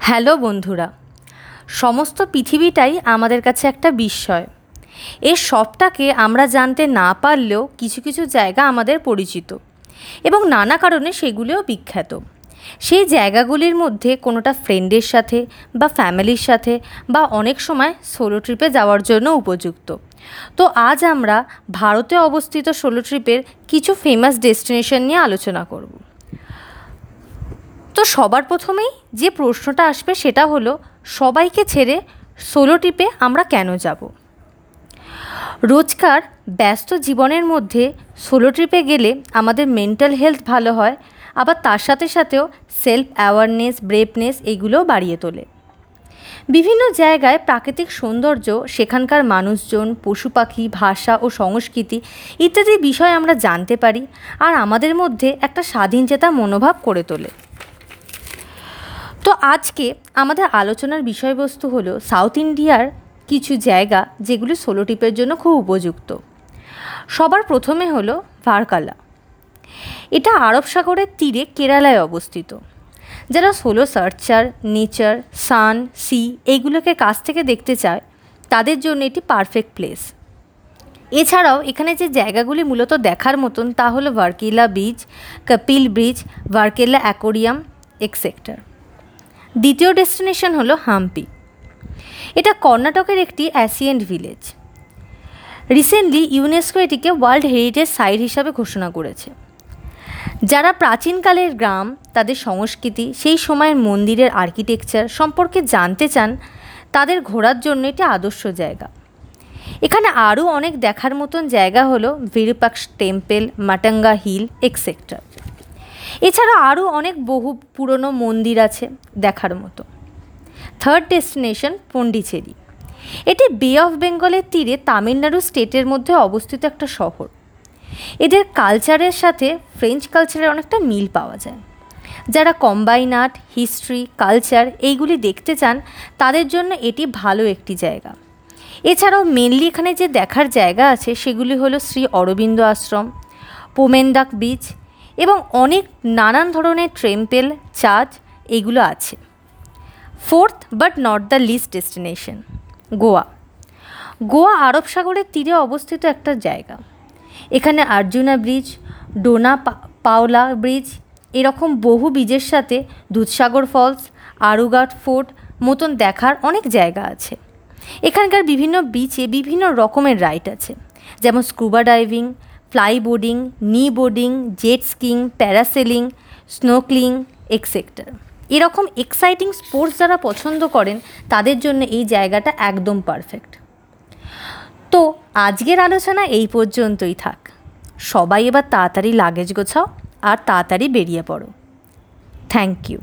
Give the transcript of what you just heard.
Hello বন্ধুরা, সমস্ত পৃথিবীটাই আমাদের কাছে একটা বিস্ময়। এর সবটাকে আমরা জানতে না পারলেও কিছু কিছু জায়গা আমাদের পরিচিত এবং নানা কারণে সেগুলিও বিখ্যাত। সেই জায়গাগুলির মধ্যে কোনোটা ফ্রেন্ডের সাথে বা ফ্যামিলির সাথে বা অনেক সময় সোলো ট্রিপে যাওয়ার জন্য উপযুক্ত। তো আজ আমরা ভারতে অবস্থিত সোলো ট্রিপের কিছু ফেমাস ডেস্টিনেশন নিয়ে আলোচনা করব। তো সবার প্রথমেই যে প্রশ্নটা আসবে সেটা হলো, সবাইকে ছেড়ে সোলো ট্রিপে আমরা কেন যাব? রোজকার ব্যস্ত জীবনের মধ্যে সোলো ট্রিপে গেলে আমাদের মেন্টাল হেলথ ভালো হয়, আবার তার সাথে সাথেও সেলফ অ্যাওয়ারনেস ব্রেভনেস এগুলোও বাড়িয়ে তোলে। বিভিন্ন জায়গায় প্রাকৃতিক সৌন্দর্য, সেখানকার মানুষজন, পশু পাখি, ভাষা ও সংস্কৃতি ইত্যাদি বিষয় আমরা জানতে পারি, আর আমাদের মধ্যে একটা স্বাধীনচেতা মনোভাব করে তোলে। তো আজকে আমাদের আলোচনার বিষয়বস্তু হলো সাউথ ইন্ডিয়ার কিছু জায়গা যেগুলি সোলো ট্রিপের জন্য খুব উপযুক্ত। সবার প্রথমে হলো ভারকালা। এটা আরব সাগরের তীরে কেরালায় অবস্থিত। যারা solo searcher, nature, sun, sea এইগুলোকে কাছ থেকে দেখতে চায়, তাদের জন্য এটি পারফেক্ট প্লেস। এছাড়াও এখানে যে জায়গাগুলি মূলত দেখার মতন তা হলো Varkala beach, Kapil bridge, Varkala aquarium etcetera দ্বিতীয় ডেস্টিনেশন হলো হাম্পি। এটা কর্ণাটকের একটি অ্যাসিয়েন্ট ভিলেজ। রিসেন্টলি ইউনেস্কো এটিকে ওয়ার্ল্ড হেরিটেজ সাইট হিসাবে ঘোষণা করেছে। যারা প্রাচীনকালের গ্রাম, তাদের সংস্কৃতি, সেই সময়ের মন্দিরের আর্কিটেকচার সম্পর্কে জানতে চান, তাদের ঘোরার জন্য এটি আদর্শ জায়গা। এখানে আরও অনেক দেখার মতন জায়গা হলো Virupaksha temple, Matanga hill etcetera এছাড়া আরও অনেক বহু পুরনো মন্দির আছে দেখার মতো। থার্ড ডেস্টিনেশন পন্ডিচেরি এটি বে অফ বেঙ্গলের তীরে তামিলনাড়ু স্টেটের মধ্যে অবস্থিত একটা শহর। এদের কালচারের সাথে ফ্রেঞ্চ কালচারের অনেকটা মিল পাওয়া যায়। যারা কম্বাইন আর্ট হিস্ট্রি কালচার এইগুলি দেখতে চান, তাদের জন্য এটি ভালো একটি জায়গা। এছাড়াও মেনলি এখানে যে দেখার জায়গা আছে, সেগুলি হলো শ্রী অরবিন্দ আশ্রম পোমেন্দাক বিচ এবং অনেক নানান ধরনের ট্রেম্পেল চার্চ এগুলো আছে। Fourth but not the least destination Goa. Goa আরব সাগরের তীরে অবস্থিত একটা জায়গা। এখানে আর্জুনা ব্রিজ, ডোনা পাওলা ব্রিজ, এরকম বহু ব্রিজের সাথে দুধসাগর ফলস আরুগাট ফোর্ট মতন দেখার অনেক জায়গা আছে। এখানকার বিভিন্ন বিচে বিভিন্ন রকমের রাইড আছে। যেমন scuba diving fly boarding knee boarding jet skiing parasailing snorkelling etcetera এরকম এক্সাইটিং স্পোর্টস যারা পছন্দ করেন, তাদের জন্য এই জায়গাটা একদম পারফেক্ট তো আজকের আলোচনা এই পর্যন্তই থাক। সবাই এবার তাড়াতাড়ি লাগেজ গোছাও আর তাড়াতাড়ি বেরিয়ে পড়ো। Thank you